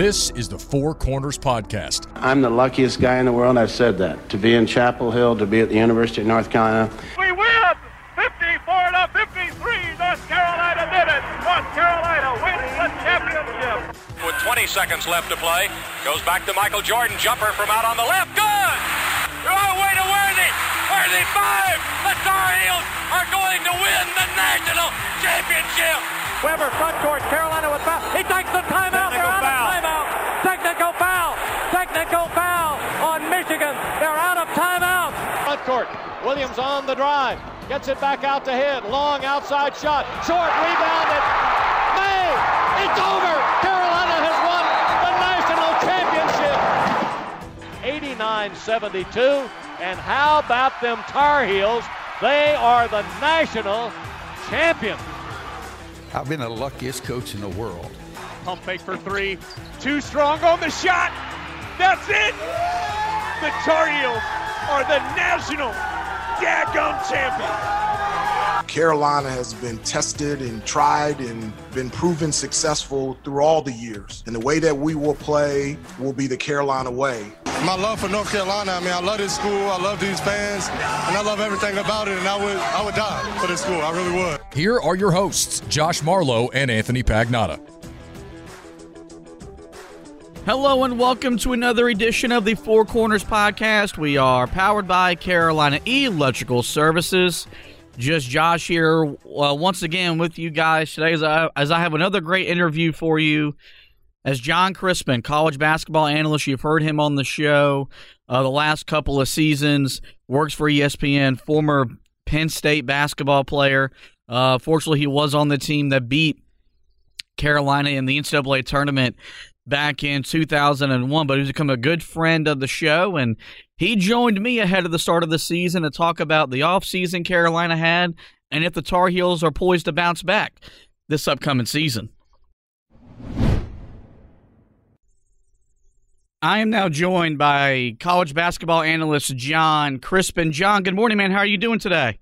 This is the Four Corners Podcast. I'm the luckiest guy in the world. I've said that. To be in Chapel Hill, to be at the University of North Carolina. We win! 54 to 53. North Carolina did it. North Carolina wins the championship. With 20 seconds left to play, goes back to Michael Jordan. Jumper from out on the left. Good! Oh, way to Worthy! Worthy five! The Tar Heels are going to win the national championship! Weber front court. Carolina with foul. He takes the timeout. They're out foul. of timeout. Technical foul. Technical foul on Michigan. They're out of timeout. Front court. Williams on the drive. Gets it back out to hit. Long outside shot. Short rebounded. May. It's over. Carolina has won the national championship. 89-72. And how about them Tar Heels? They are the national champions. I've been the luckiest coach in the world. Pump fake for three. Too strong on the shot. That's it. The Tar Heels are the national daggum champions. Carolina has been tested and tried and been proven successful through all the years. And the way that we will play will be the Carolina way. My love for North Carolina, I mean, I love this school, I love these fans, and I love everything about it, and I would I would die for this school. I really would. Here are your hosts, Josh Marlowe and Anthony Pagnotta. Hello and welcome to another edition of the Four Corners podcast. We are powered by Carolina Electrical Services. Just Josh here, uh, once again with you guys today as I, as I have another great interview for you. As Jon Crispin, college basketball analyst, you've heard him on the show uh, the last couple of seasons, works for ESPN, former Penn State basketball player. Uh, fortunately, he was on the team that beat Carolina in the NCAA tournament back in 2001, but he's become a good friend of the show. And he joined me ahead of the start of the season to talk about the offseason Carolina had and if the Tar Heels are poised to bounce back this upcoming season. I am now joined by college basketball analyst Jon Crispin. Jon, good morning, man. How are you doing today?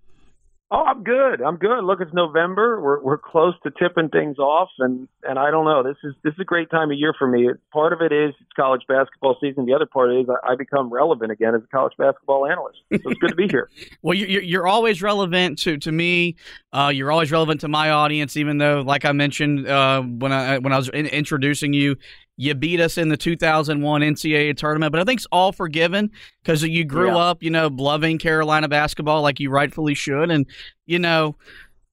Oh, I'm good. I'm good. Look, it's November. We're we're close to tipping things off, and and I don't know. This is this is a great time of year for me. Part of it is it's college basketball season. The other part is I, I become relevant again as a college basketball analyst. So it's good to be here. Well, you're you're always relevant to to me. Uh, you're always relevant to my audience, even though, like I mentioned uh, when I when I was in, introducing you, you beat us in the 2001 NCAA tournament, but I think it's all forgiven because you grew Yeah. up, you know, loving Carolina basketball like you rightfully should, and you know.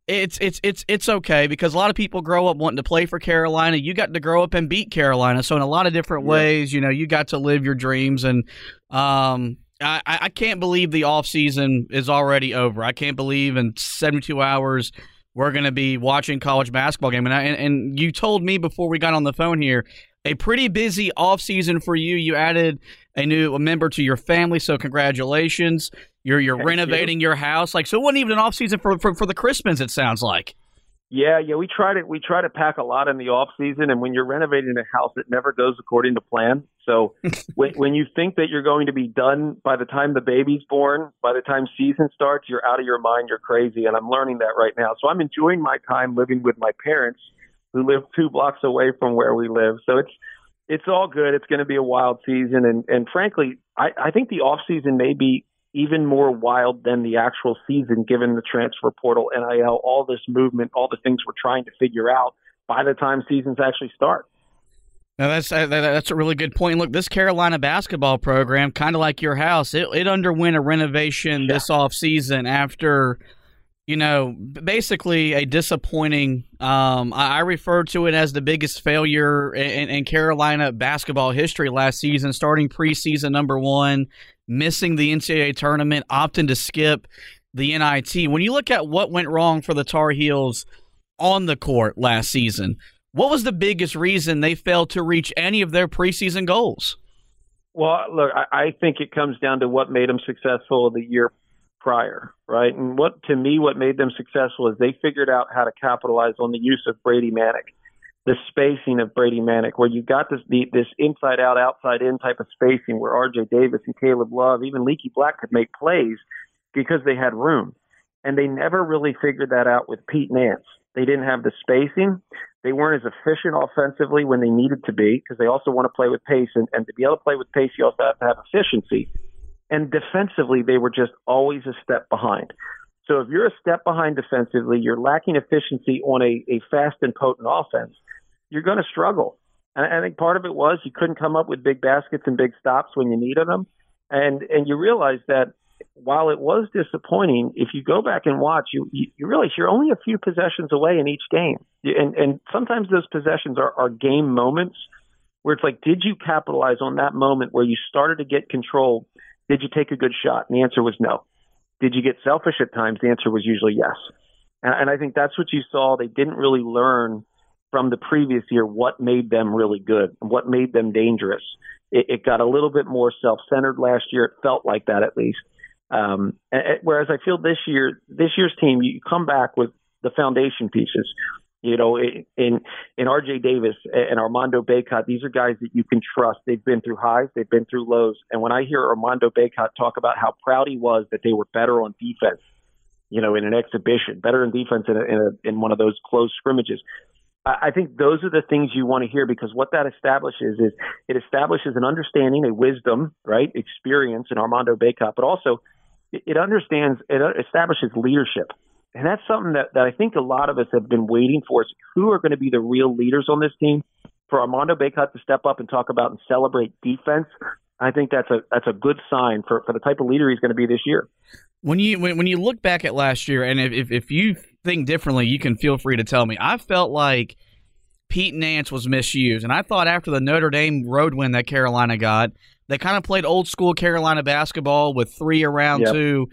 It's it's it's it's okay because a lot of people grow up wanting to play for Carolina. You got to grow up and beat Carolina, so in a lot of different Yeah. ways, you know, you got to live your dreams. And um, I, I can't believe the off season is already over. I can't believe in 72 hours we're going to be watching college basketball game. And, I, and and you told me before we got on the phone here a pretty busy off season for you. You added a new member to your family, so congratulations. You're you're Thank renovating your house, like so. It wasn't even an off season for, for for the Crispins. It sounds like. Yeah, yeah, we try to we try to pack a lot in the off season, and when you're renovating a house, it never goes according to plan. So when when you think that you're going to be done by the time the baby's born, by the time season starts, you're out of your mind, you're crazy, and I'm learning that right now. So I'm enjoying my time living with my parents, who live two blocks away from where we live. So it's it's all good. It's going to be a wild season, and and frankly, I I think the off season may be even more wild than the actual season, given the transfer portal, NIL, all this movement, all the things we're trying to figure out by the time seasons actually start. Now that's uh, that's a really good point. Look, this Carolina basketball program, kind of like your house, it, it underwent a renovation this off season after, you know, basically a disappointing. Um, I, I refer to it as the biggest failure in, in Carolina basketball history last season, starting preseason number one, missing the NCAA tournament, opting to skip the NIT. When you look at what went wrong for the Tar Heels on the court last season. What was the biggest reason they failed to reach any of their preseason goals? Well, look, I, I think it comes down to what made them successful the year prior, right? And what to me, what made them successful is they figured out how to capitalize on the use of Brady Manek, the spacing of Brady Manek, where you got this the, this inside out, outside in type of spacing, where R.J. Davis and Caleb Love, even Leaky Black, could make plays because they had room, and they never really figured that out with Pete Nance. They didn't have the spacing. They weren't as efficient offensively when they needed to be because they also want to play with pace. And, and to be able to play with pace, you also have to have efficiency. And defensively, they were just always a step behind. So if you're a step behind defensively, you're lacking efficiency on a, a fast and potent offense, you're going to struggle. And I think part of it was you couldn't come up with big baskets and big stops when you needed them. And and you realize that while it was disappointing, if you go back and watch, you you realize you're only a few possessions away in each game, and and sometimes those possessions are, are game moments where it's like, did you capitalize on that moment where you started to get control? Did you take a good shot? And the answer was no. Did you get selfish at times? The answer was usually yes. And, and I think that's what you saw. They didn't really learn from the previous year what made them really good, and what made them dangerous. It, it got a little bit more self-centered last year. It felt like that at least. Um, whereas I feel this year, this year's team, you come back with the foundation pieces. You know, in in R.J. Davis and Armando Bacot, these are guys that you can trust. They've been through highs, they've been through lows. And when I hear Armando Bacot talk about how proud he was that they were better on defense, you know, in an exhibition, better in defense in a, in, a, in one of those close scrimmages, I think those are the things you want to hear because what that establishes is it establishes an understanding, a wisdom, right, experience in Armando Bacot, but also it understands, it establishes leadership. And that's something that, that I think a lot of us have been waiting for is who are going to be the real leaders on this team. For Armando Bacot to step up and talk about and celebrate defense, I think that's a that's a good sign for, for the type of leader he's going to be this year. When you when, when you look back at last year, and if, if you think differently, you can feel free to tell me. I felt like Pete Nance was misused, and I thought after the Notre Dame road win that Carolina got, they kind of played old school Carolina basketball with three around yep. two.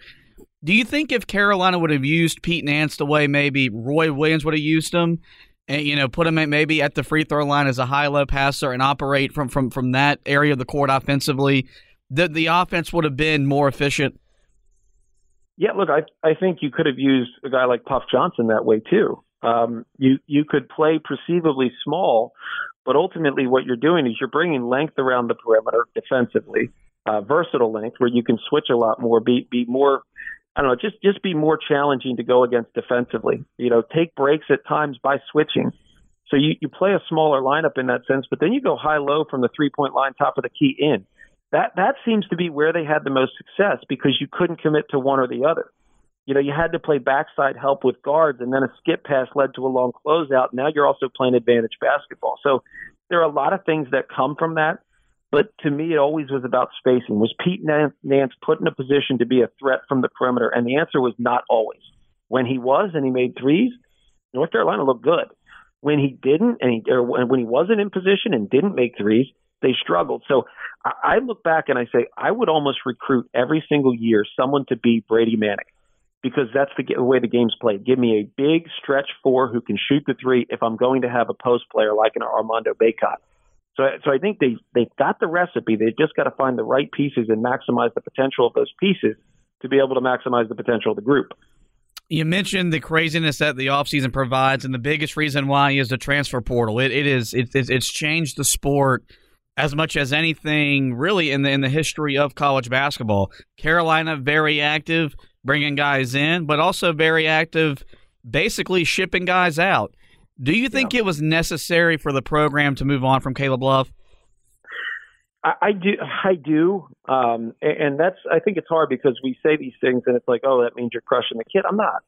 Do you think if Carolina would have used Pete Nance the way maybe Roy Williams would have used him, and you know put him at maybe at the free throw line as a high low passer and operate from from from that area of the court offensively, that the offense would have been more efficient? Yeah, look, I I think you could have used a guy like Puff Johnson that way too. Um, you you could play perceivably small, but ultimately, what you're doing is you're bringing length around the perimeter defensively, uh, versatile length where you can switch a lot more, be be more. I don't know, just just be more challenging to go against defensively. You know, take breaks at times by switching. So you, you play a smaller lineup in that sense, but then you go high low from the three point line, top of the key in. That that seems to be where they had the most success because you couldn't commit to one or the other. You know, you had to play backside help with guards, and then a skip pass led to a long closeout. Now you're also playing advantage basketball. So there are a lot of things that come from that. But to me, it always was about spacing. Was Pete Nance put in a position to be a threat from the perimeter? And the answer was not always. When he was and he made threes, North Carolina looked good. When he didn't, and he, or when he wasn't in position and didn't make threes, they struggled. So I look back and I say I would almost recruit every single year someone to be Brady Manek because that's the way the game's played. Give me a big stretch four who can shoot the three if I'm going to have a post player like an Armando Bacot. So, so I think they they've got the recipe. They've just got to find the right pieces and maximize the potential of those pieces to be able to maximize the potential of the group. You mentioned the craziness that the offseason provides, and the biggest reason why is the transfer portal. It, it is it, it's changed the sport as much as anything really in the in the history of college basketball. Carolina very active bringing guys in, but also very active, basically shipping guys out. Do you think yeah. it was necessary for the program to move on from Caleb Love? I, I do. I do. Um, and that's. I think it's hard because we say these things, and it's like, oh, that means you're crushing the kid. I'm not.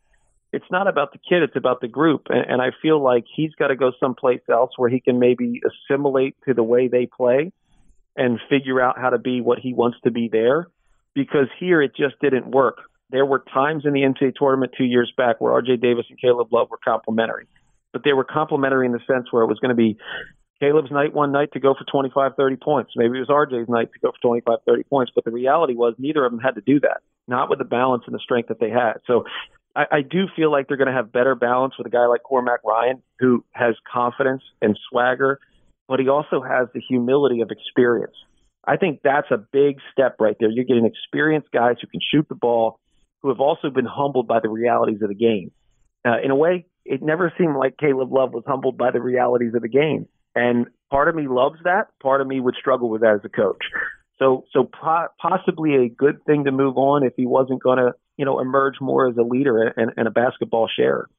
It's not about the kid. It's about the group. And, and I feel like he's got to go someplace else where he can maybe assimilate to the way they play and figure out how to be what he wants to be there. Because here it just didn't work. There were times in the NCAA tournament two years back where RJ Davis and Caleb Love were complementary, but they were complementary in the sense where it was going to be Caleb's night one night to go for 25, 30 points. Maybe it was RJ's night to go for 25, 30 points, but the reality was neither of them had to do that, not with the balance and the strength that they had. So I, I do feel like they're going to have better balance with a guy like Cormac Ryan, who has confidence and swagger, but he also has the humility of experience. I think that's a big step right there. You're getting experienced guys who can shoot the ball, who have also been humbled by the realities of the game. Uh, in a way, it never seemed like Caleb Love was humbled by the realities of the game. And part of me loves that. Part of me would struggle with that as a coach. So, so po- possibly a good thing to move on if he wasn't going to, you know, emerge more as a leader and, and a basketball sharer.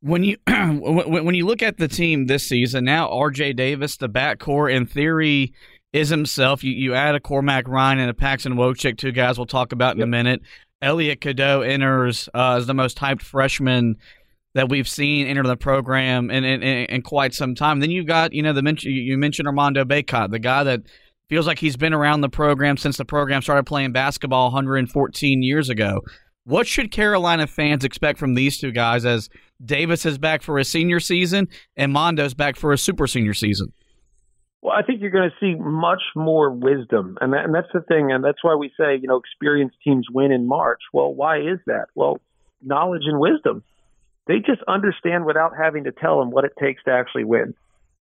When you when you look at the team this season, now R.J. Davis, the backcourt in theory is himself. You you add a Cormac Ryan and a Paxton Wojcik, two guys we'll talk about in yep. a minute. Elliot Cadeau enters uh, as the most hyped freshman that we've seen enter the program in, in, in, quite some time. Then you've got, you know, the mention you mentioned Armando Bacot, the guy that feels like he's been around the program since the program started playing basketball 114 years ago. What should Carolina fans expect from these two guys as Davis is back for his senior season and Mondo's back for a super senior season? Well, I think you're going to see much more wisdom, and that, and that's the thing, and that's why we say you know experienced teams win in March. Well, why is that? Well, knowledge and wisdom. They just understand without having to tell them what it takes to actually win.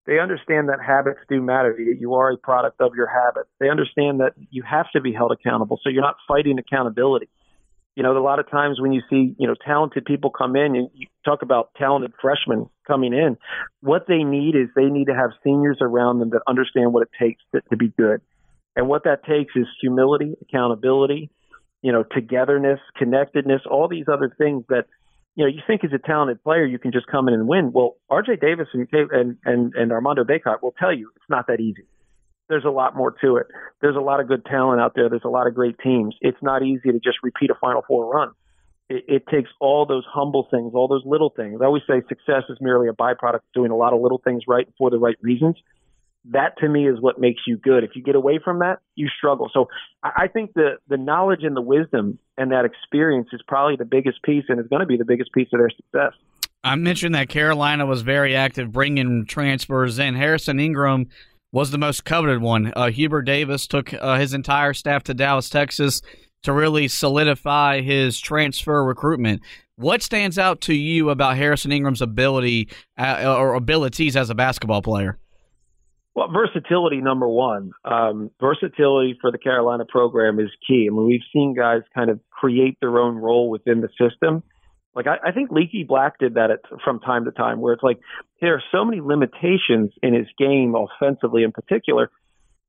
They understand that habits do matter. That you are a product of your habits. They understand that you have to be held accountable, so you're not fighting accountability. You know, a lot of times when you see, you know, talented people come in and you talk about talented freshmen coming in, what they need is they need to have seniors around them that understand what it takes to, to be good. And what that takes is humility, accountability, you know, togetherness, connectedness, all these other things that, you know, you think he's a talented player you can just come in and win. Well, R.J. Davis and and and, and Armando Bacot will tell you it's not that easy there's a lot more to it. There's a lot of good talent out there. There's a lot of great teams. It's not easy to just repeat a Final Four run. It, it takes all those humble things, all those little things. I always say success is merely a byproduct of doing a lot of little things right for the right reasons. That to me is what makes you good. If you get away from that, you struggle. So I think the the knowledge and the wisdom and that experience is probably the biggest piece, and is going to be the biggest piece of their success. I mentioned that Carolina was very active bringing transfers in. Harrison Ingram was the most coveted one. Uh, Hubert Davis took uh, his entire staff to Dallas, Texas to really solidify his transfer recruitment. What stands out to you about Harrison Ingram's ability uh, or abilities as a basketball player? Well, versatility, number one. Um, versatility for the Carolina program is key. I mean, we've seen guys kind of create their own role within the system. Like I, I think Leaky Black did that at, from time to time, where it's like there are so many limitations in his game, offensively in particular.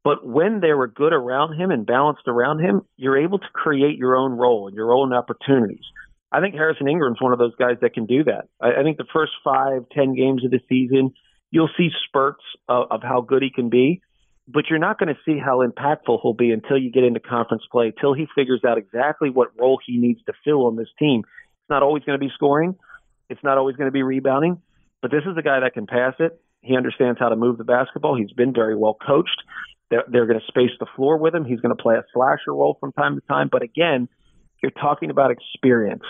But when they were good around him and balanced around him, you're able to create your own role and your own opportunities. I think Harrison Ingram's one of those guys that can do that. I, I think the first five, ten games of the season, you'll see spurts of, of how good he can be, but you're not going to see how impactful he'll be until you get into conference play, till he figures out exactly what role he needs to fill on this team. It's not always going to be scoring. It's not always going to be rebounding. But this is a guy that can pass it. He understands how to move the basketball. He's been very well coached. They're, they're going to space the floor with him. He's going to play a slasher role from time to time. But again, you're talking about experience.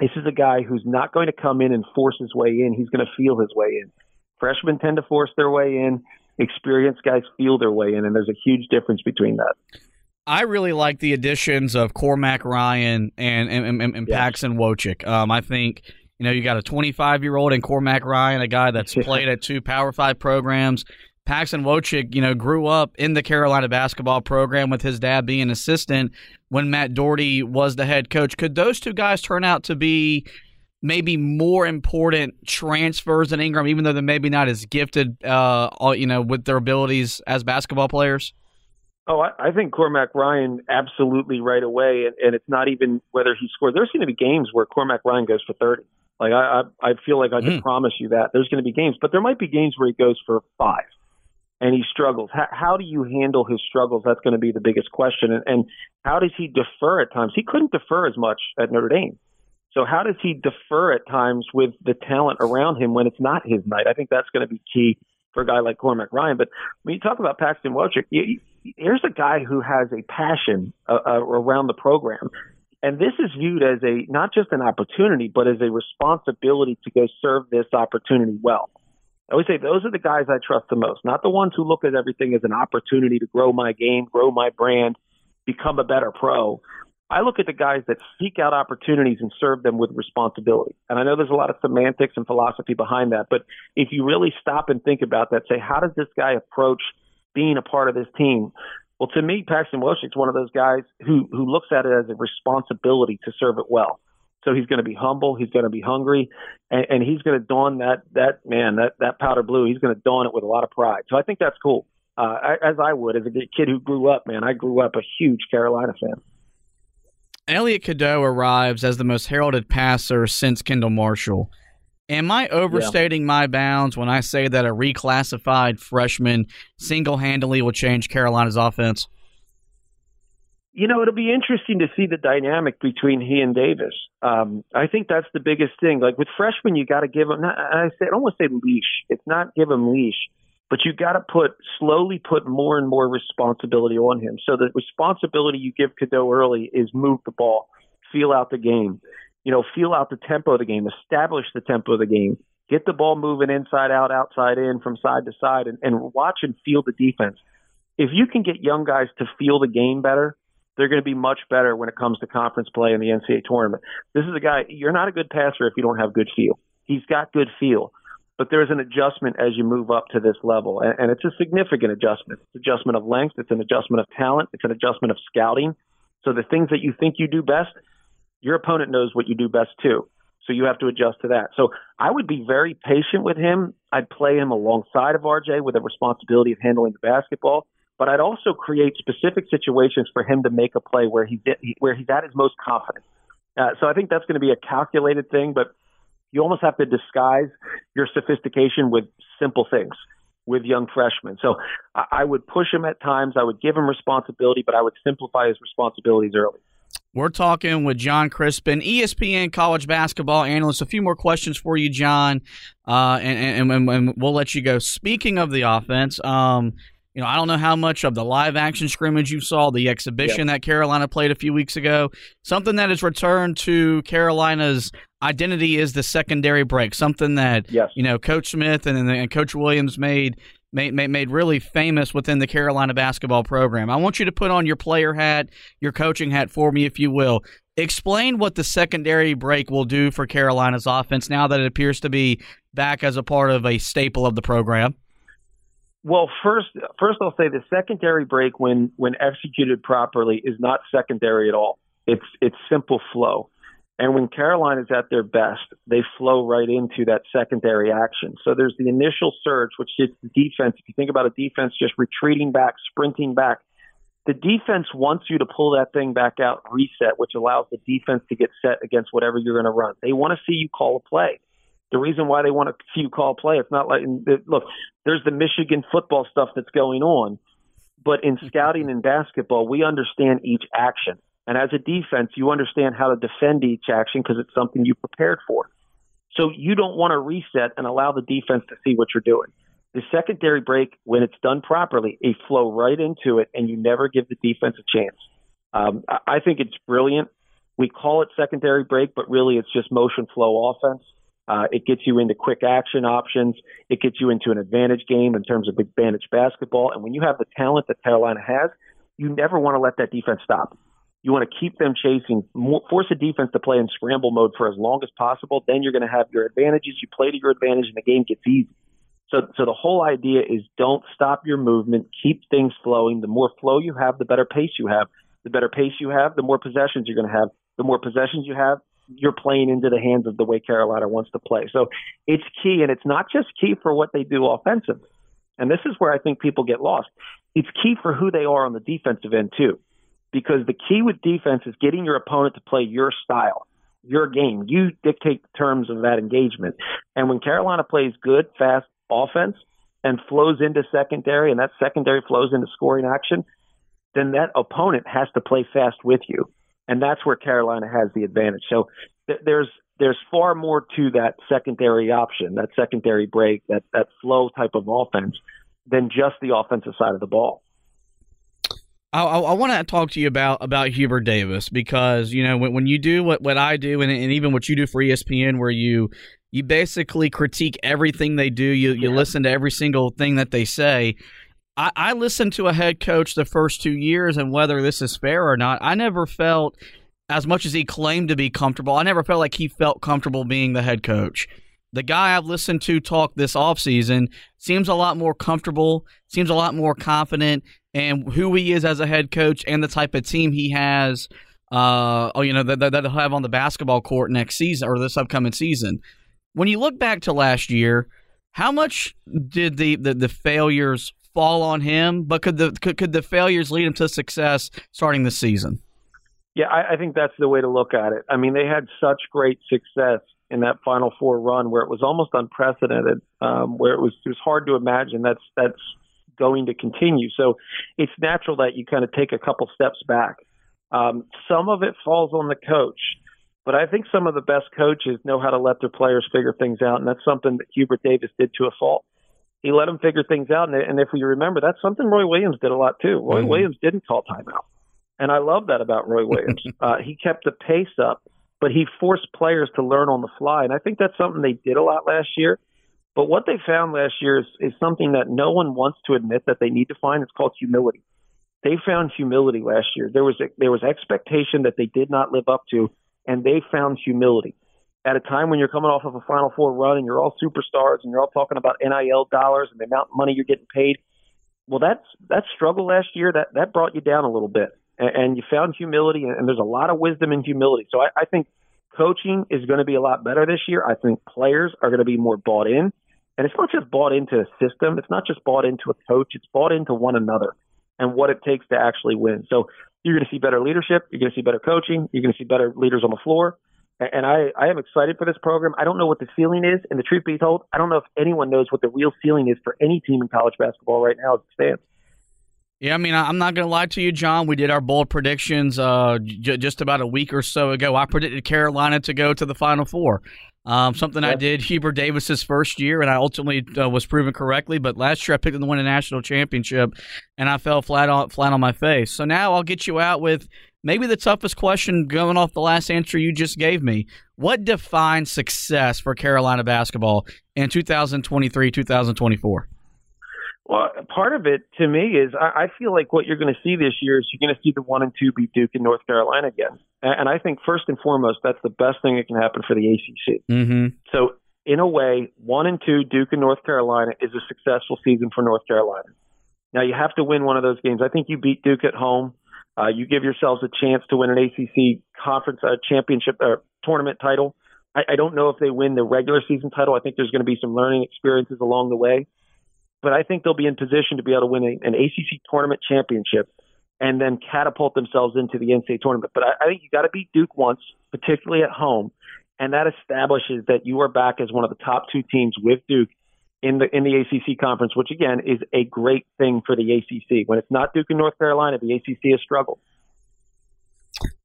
This is a guy who's not going to come in and force his way in. He's going to feel his way in. Freshmen tend to force their way in. Experienced guys feel their way in, and there's a huge difference between that. I really like the additions of Cormac Ryan and and, and, and yes. Paxton Wojcik. Um, I think you know you got a 25 year old in Cormac Ryan, a guy that's played at two Power Five programs. Paxton Wojcik, you know, grew up in the Carolina basketball program with his dad being assistant when Matt Doherty was the head coach. Could those two guys turn out to be maybe more important transfers than Ingram, even though they're maybe not as gifted, uh, you know, with their abilities as basketball players? Oh, I, I think Cormac Ryan absolutely right away, and, and it's not even whether he scored. There's going to be games where Cormac Ryan goes for 30. Like I, I, I feel like I can mm. promise you that there's going to be games, but there might be games where he goes for five, and he struggles. How, how do you handle his struggles? That's going to be the biggest question. And, and how does he defer at times? He couldn't defer as much at Notre Dame. So how does he defer at times with the talent around him when it's not his night? I think that's going to be key for a guy like Cormac Ryan. But when you talk about Paxton you, here's a guy who has a passion uh, uh, around the program. And this is viewed as a not just an opportunity, but as a responsibility to go serve this opportunity well. I always say those are the guys I trust the most, not the ones who look at everything as an opportunity to grow my game, grow my brand, become a better pro. I look at the guys that seek out opportunities and serve them with responsibility. And I know there's a lot of semantics and philosophy behind that, but if you really stop and think about that, say, how does this guy approach being a part of this team? Well, to me, Paxton Wojcik's one of those guys who who looks at it as a responsibility to serve it well. So he's going to be humble, he's going to be hungry, and, and he's going to don that that man that that powder blue. He's going to don it with a lot of pride. So I think that's cool. Uh, I, as I would as a kid who grew up, man. I grew up a huge Carolina fan. Elliot Cadeau arrives as the most heralded passer since Kendall Marshall. Am I overstating yeah. my bounds when I say that a reclassified freshman single handedly will change Carolina's offense? You know, it'll be interesting to see the dynamic between he and Davis. Um, I think that's the biggest thing. Like with freshmen, you got to give them, I say I to say leash. It's not give them leash, but you got to put slowly put more and more responsibility on him. So the responsibility you give Cadeau early is move the ball, feel out the game, you know, feel out the tempo of the game, establish the tempo of the game, get the ball moving inside out, outside in, from side to side, and, and watch and feel the defense. If you can get young guys to feel the game better, they're going to be much better when it comes to conference play in the NCAA tournament. This is a guy, you're not a good passer if you don't have good feel. He's got good feel, but there's an adjustment as you move up to this level, and, and it's a significant adjustment. It's adjustment of length, it's an adjustment of talent, it's an adjustment of scouting. So the things that you think you do best, your opponent knows what you do best too. So you have to adjust to that. So I would be very patient with him. I'd play him alongside of RJ with the responsibility of handling the basketball but I'd also create specific situations for him to make a play where he did, where he's at his most confident. Uh, so I think that's going to be a calculated thing, but you almost have to disguise your sophistication with simple things with young freshmen. So I, I would push him at times. I would give him responsibility, but I would simplify his responsibilities early. We're talking with Jon Crispin, ESPN college basketball analyst. A few more questions for you, Jon, uh, and, and, and, we'll let you go. Speaking of the offense, um, you know, I don't know how much of the live action scrimmage you saw, the exhibition yep. that Carolina played a few weeks ago. Something that has returned to Carolina's identity is the secondary break. Something that yes. you know, Coach Smith and, and Coach Williams made made, made really famous within the Carolina basketball program. I want you to put on your player hat, your coaching hat for me, if you will. Explain what the secondary break will do for Carolina's offense now that it appears to be back as a part of a staple of the program. Well, first, first I'll say the secondary break, when when executed properly, is not secondary at all. It's it's simple flow, and when Carolina is at their best, they flow right into that secondary action. So there's the initial surge, which is the defense. If you think about a defense just retreating back, sprinting back, the defense wants you to pull that thing back out, reset, which allows the defense to get set against whatever you're going to run. They want to see you call a play the reason why they want to see you call play. It's not like uh, look, there's the Michigan football stuff that's going on, but in scouting and basketball, we understand each action, and as a defense, you understand how to defend each action because it's something you prepared for. So you don't want to reset and allow the defense to see what you're doing. The secondary break, when it's done properly, they flow right into it, and you never give the defense a chance. Um, I think it's brilliant. We call it secondary break, but really it's just motion flow offense. Uh, it gets you into quick action options. It gets you into an advantage game in terms of advantage basketball. And when you have the talent that Carolina has, you never want to let that defense stop. You want to keep them chasing, force a defense to play in scramble mode for as long as possible. Then you're going to have your advantages. You play to your advantage, and the game gets easy. So, so the whole idea is don't stop your movement. Keep things flowing. The more flow you have, the better pace you have. The better pace you have, the more possessions you're going to have. The more possessions you have, you're playing into the hands of the way Carolina wants to play. So it's key, and it's not just key for what they do offensively. And this is where I think people get lost. It's key for who they are on the defensive end too, because the key with defense is getting your opponent to play your style, your game. You dictate the terms of that engagement. And when Carolina plays good, fast offense and flows into secondary, and that secondary flows into scoring action, then that opponent has to play fast with you and that's where Carolina has the advantage. So th- there's there's far more to that secondary option, that secondary break, that that flow type of offense than just the offensive side of the ball. I, I, want to talk to you about about Hubert Davis because you know when, when you do what, what I do and, and even what you do for ESPN, where you you basically critique everything they do, you you yeah. listen to every single thing that they say. I, I listened to a head coach the first two years, and whether this is fair or not, I never felt as much as he claimed to be comfortable. I never felt like he felt comfortable being the head coach. The guy I've listened to talk this offseason seems a lot more comfortable, seems a lot more confident, and who he is as a head coach and the type of team he has. Uh, oh, you know that, that they'll have on the basketball court next season or this upcoming season. When you look back to last year, how much did the, the, the failures fall on him? But could the could, could the failures lead him to success starting the season? Yeah, I, I think that's the way to look at it. I mean, they had such great success in that Final Four run where it was almost unprecedented, um, where it was it was hard to imagine that's that's going to continue. So it's natural that you kind of take a couple steps back. Um, some of it falls on the coach, but I think some of the best coaches know how to let their players figure things out, and that's something that Hubert Davis did to a fault. He let them figure things out, and, and if we remember, that's something Roy Williams did a lot too. Roy mm-hmm. Williams didn't call timeout, and I love that about Roy Williams. uh, he kept the pace up, but he forced players to learn on the fly, and I think that's something they did a lot last year. But what they found last year is, is something that no one wants to admit that they need to find. It's called humility. They found humility last year. There was a, there was expectation that they did not live up to, and they found humility. At a time when you're coming off of a Final Four run and you're all superstars and you're all talking about NIL dollars and the amount of money you're getting paid, well, that's that struggle last year that that brought you down a little bit, and, and you found humility, and, and there's a lot of wisdom in humility. So I, I think coaching is going to be a lot better this year. I think players are going to be more bought in. And it's not just bought into a system. It's not just bought into a coach. It's bought into one another and what it takes to actually win. So you're going to see better leadership. You're going to see better coaching. You're going to see better leaders on the floor. And I, I am excited for this program. I don't know what the ceiling is. And the truth be told, I don't know if anyone knows what the real ceiling is for any team in college basketball right now as it stands. Yeah, I mean, I'm not going to lie to you, Jon. We did our bold predictions uh, j- just about a week or so ago. I predicted Carolina to go to the Final Four. Um, something I did Hubert Davis's first year, and I ultimately uh, was proven correctly. But last year I picked them to win a national championship, and I fell flat on flat on my face. So now I'll get you out with maybe the toughest question going off the last answer you just gave me. What defines success for Carolina basketball in 2023 2024? Well, part of it to me is I, I feel like what you're going to see this year is you're going to see the one and two beat Duke and North Carolina again, and I think first and foremost that's the best thing that can happen for the ACC. Mm-hmm. So in a way, one and two Duke and North Carolina is a successful season for North Carolina. Now you have to win one of those games. I think you beat Duke at home. Uh, you give yourselves a chance to win an ACC conference uh, championship or uh, tournament title. I, I don't know if they win the regular season title. I think there's going to be some learning experiences along the way but I think they'll be in position to be able to win a, an ACC tournament championship and then catapult themselves into the NCAA tournament. But I, I think you got to beat Duke once, particularly at home, and that establishes that you are back as one of the top two teams with Duke in the in the ACC conference, which again is a great thing for the ACC. When it's not Duke and North Carolina, the ACC has struggled.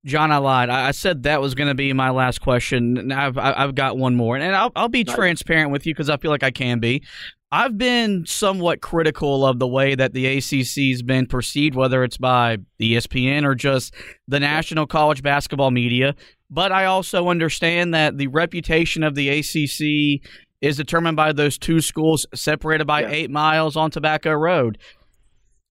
Jon, I lied. I said that was going to be my last question. I've I've got one more, and I'll I'll be transparent with you because I feel like I can be. I've been somewhat critical of the way that the ACC's been perceived, whether it's by ESPN or just the national college basketball media. But I also understand that the reputation of the ACC is determined by those two schools separated by yeah. eight miles on Tobacco Road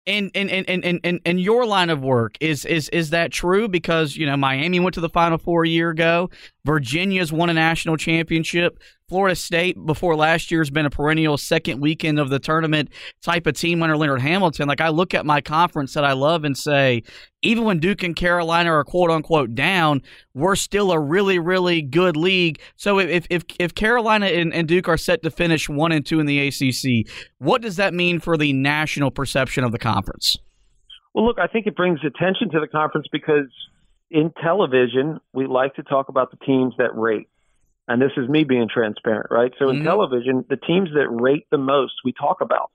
in in, in, in, in in your line of work is is is that true? Because you know Miami went to the final four a year ago Virginia's won a national championship Florida State before last year has been a perennial second weekend of the tournament type of team under Leonard Hamilton. Like I look at my conference that I love and say, even when Duke and Carolina are quote unquote down, we're still a really, really good league. So if if if Carolina and, and Duke are set to finish one and two in the ACC, what does that mean for the national perception of the conference? Well, look, I think it brings attention to the conference because in television, we like to talk about the teams that rate and this is me being transparent, right? So in mm-hmm. television, the teams that rate the most, we talk about.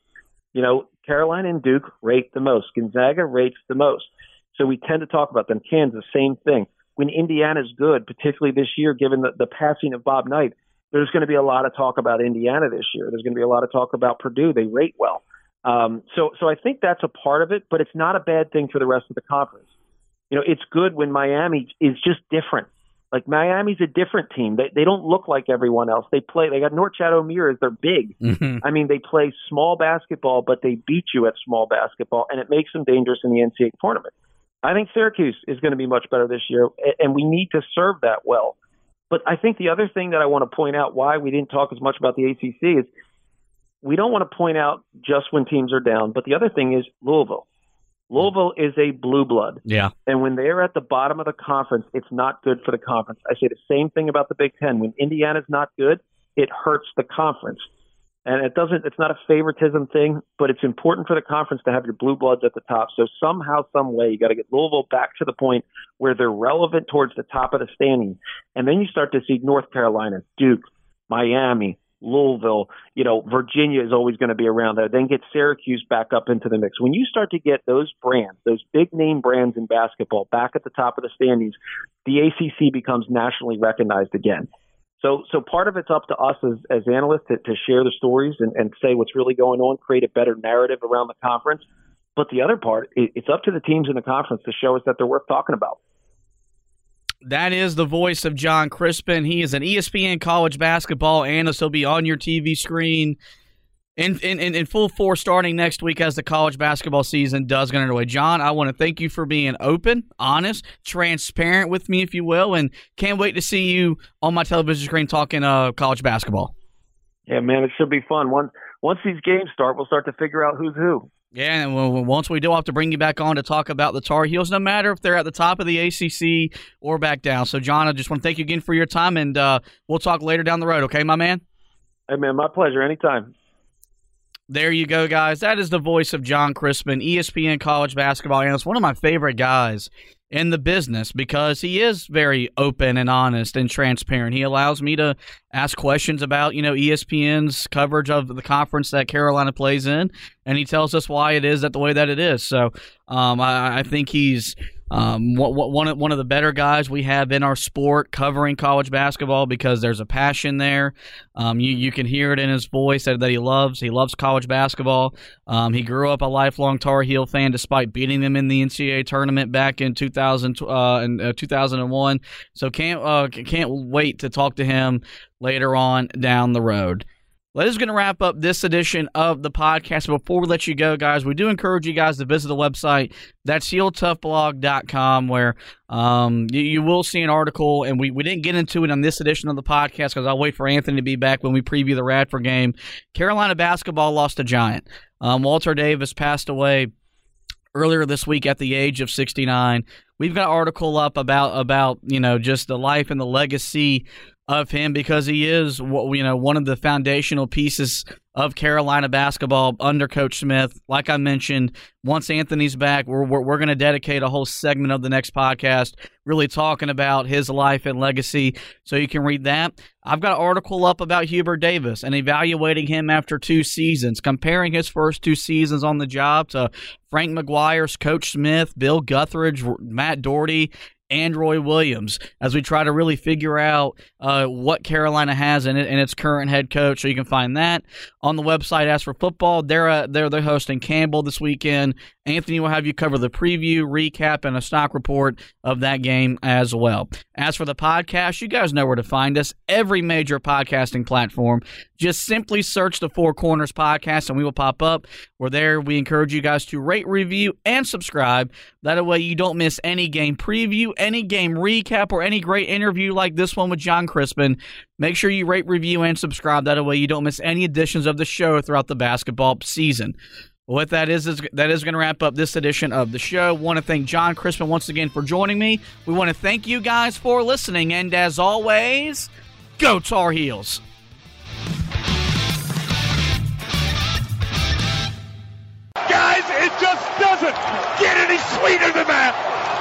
You know, Carolina and Duke rate the most. Gonzaga rates the most. So we tend to talk about them. Kansas, same thing. When Indiana's good, particularly this year, given the, the passing of Bob Knight, there's going to be a lot of talk about Indiana this year. There's going to be a lot of talk about Purdue. They rate well. Um, so, so I think that's a part of it, but it's not a bad thing for the rest of the conference. You know, it's good when Miami is just different. Like Miami's a different team. They they don't look like everyone else. They play. They got Norchad Omier. They're big. Mm-hmm. I mean, they play small basketball, but they beat you at small basketball, and it makes them dangerous in the NCAA tournament. I think Syracuse is going to be much better this year, and we need to serve that well. But I think the other thing that I want to point out why we didn't talk as much about the ACC is we don't want to point out just when teams are down. But the other thing is Louisville. Louisville is a blue blood. Yeah. And when they're at the bottom of the conference, it's not good for the conference. I say the same thing about the Big Ten. When Indiana's not good, it hurts the conference. And it doesn't, it's not a favoritism thing, but it's important for the conference to have your blue bloods at the top. So somehow, some way, you got to get Louisville back to the point where they're relevant towards the top of the standing. And then you start to see North Carolina, Duke, Miami, Louisville, you know, Virginia is always going to be around there. Then get Syracuse back up into the mix. When you start to get those brands, those big name brands in basketball back at the top of the standings, the ACC becomes nationally recognized again. So, so part of it's up to us as, as analysts to, to share the stories and, and say what's really going on, create a better narrative around the conference. But the other part, it, it's up to the teams in the conference to show us that they're worth talking about. That is the voice of Jon Crispin. He is an ESPN college basketball analyst. He'll be on your TV screen in, in, in full force starting next week as the college basketball season does get underway. Jon, I want to thank you for being open, honest, transparent with me, if you will, and can't wait to see you on my television screen talking uh, college basketball. Yeah, man, it should be fun. Once once these games start, we'll start to figure out who's who. Yeah, and once we do, I'll have to bring you back on to talk about the Tar Heels, no matter if they're at the top of the ACC or back down. So, Jon, I just want to thank you again for your time, and uh, we'll talk later down the road, okay, my man? Hey, man, my pleasure. Anytime. There you go, guys. That is the voice of Jon Crispin, ESPN college basketball analyst, one of my favorite guys in the business because he is very open and honest and transparent. He allows me to ask questions about, you know, ESPN's coverage of the conference that Carolina plays in, and he tells us why it is that the way that it is. So um, I, I think he's um, one of one of the better guys we have in our sport covering college basketball because there's a passion there. Um, you you can hear it in his voice that, that he loves. He loves college basketball. Um, he grew up a lifelong Tar Heel fan despite beating them in the NCAA tournament back in 2000 uh, in, uh, 2001. So can't uh, can't wait to talk to him later on down the road. That is going to wrap up this edition of the podcast. Before we let you go, guys, we do encourage you guys to visit the website. That's heeltoughblog.com, where um, you, you, will see an article. And we, we didn't get into it on this edition of the podcast because I'll wait for Anthony to be back when we preview the Radford game. Carolina basketball lost a giant. Um, Walter Davis passed away earlier this week at the age of 69. We've got an article up about about you know just the life and the legacy of him because he is you know one of the foundational pieces of Carolina basketball under Coach Smith. Like I mentioned, once Anthony's back, we're we're, we're going to dedicate a whole segment of the next podcast really talking about his life and legacy. So you can read that. I've got an article up about Hubert Davis and evaluating him after two seasons, comparing his first two seasons on the job to Frank McGuire's Coach Smith, Bill Guthridge, Matt Doherty, and Roy Williams as we try to really figure out uh, what Carolina has in it and its current head coach. So you can find that on the website. As for football, they're uh, they're they're hosting Campbell this weekend. Anthony will have you cover the preview, recap, and a stock report of that game as well. As for the podcast, you guys know where to find us. Every major podcasting platform. Just simply search the Four Corners Podcast and we will pop up. We're there. We encourage you guys to rate, review, and subscribe. That way you don't miss any game preview, any game recap, or any great interview like this one with Jon Crispin. Make sure you rate, review, and subscribe. That way you don't miss any editions of the show throughout the basketball season. What that is is that is going to wrap up this edition of the show. Want to thank Jon Crispin once again for joining me. We want to thank you guys for listening, and as always, go Tar Heels. Doesn't get any sweeter than that.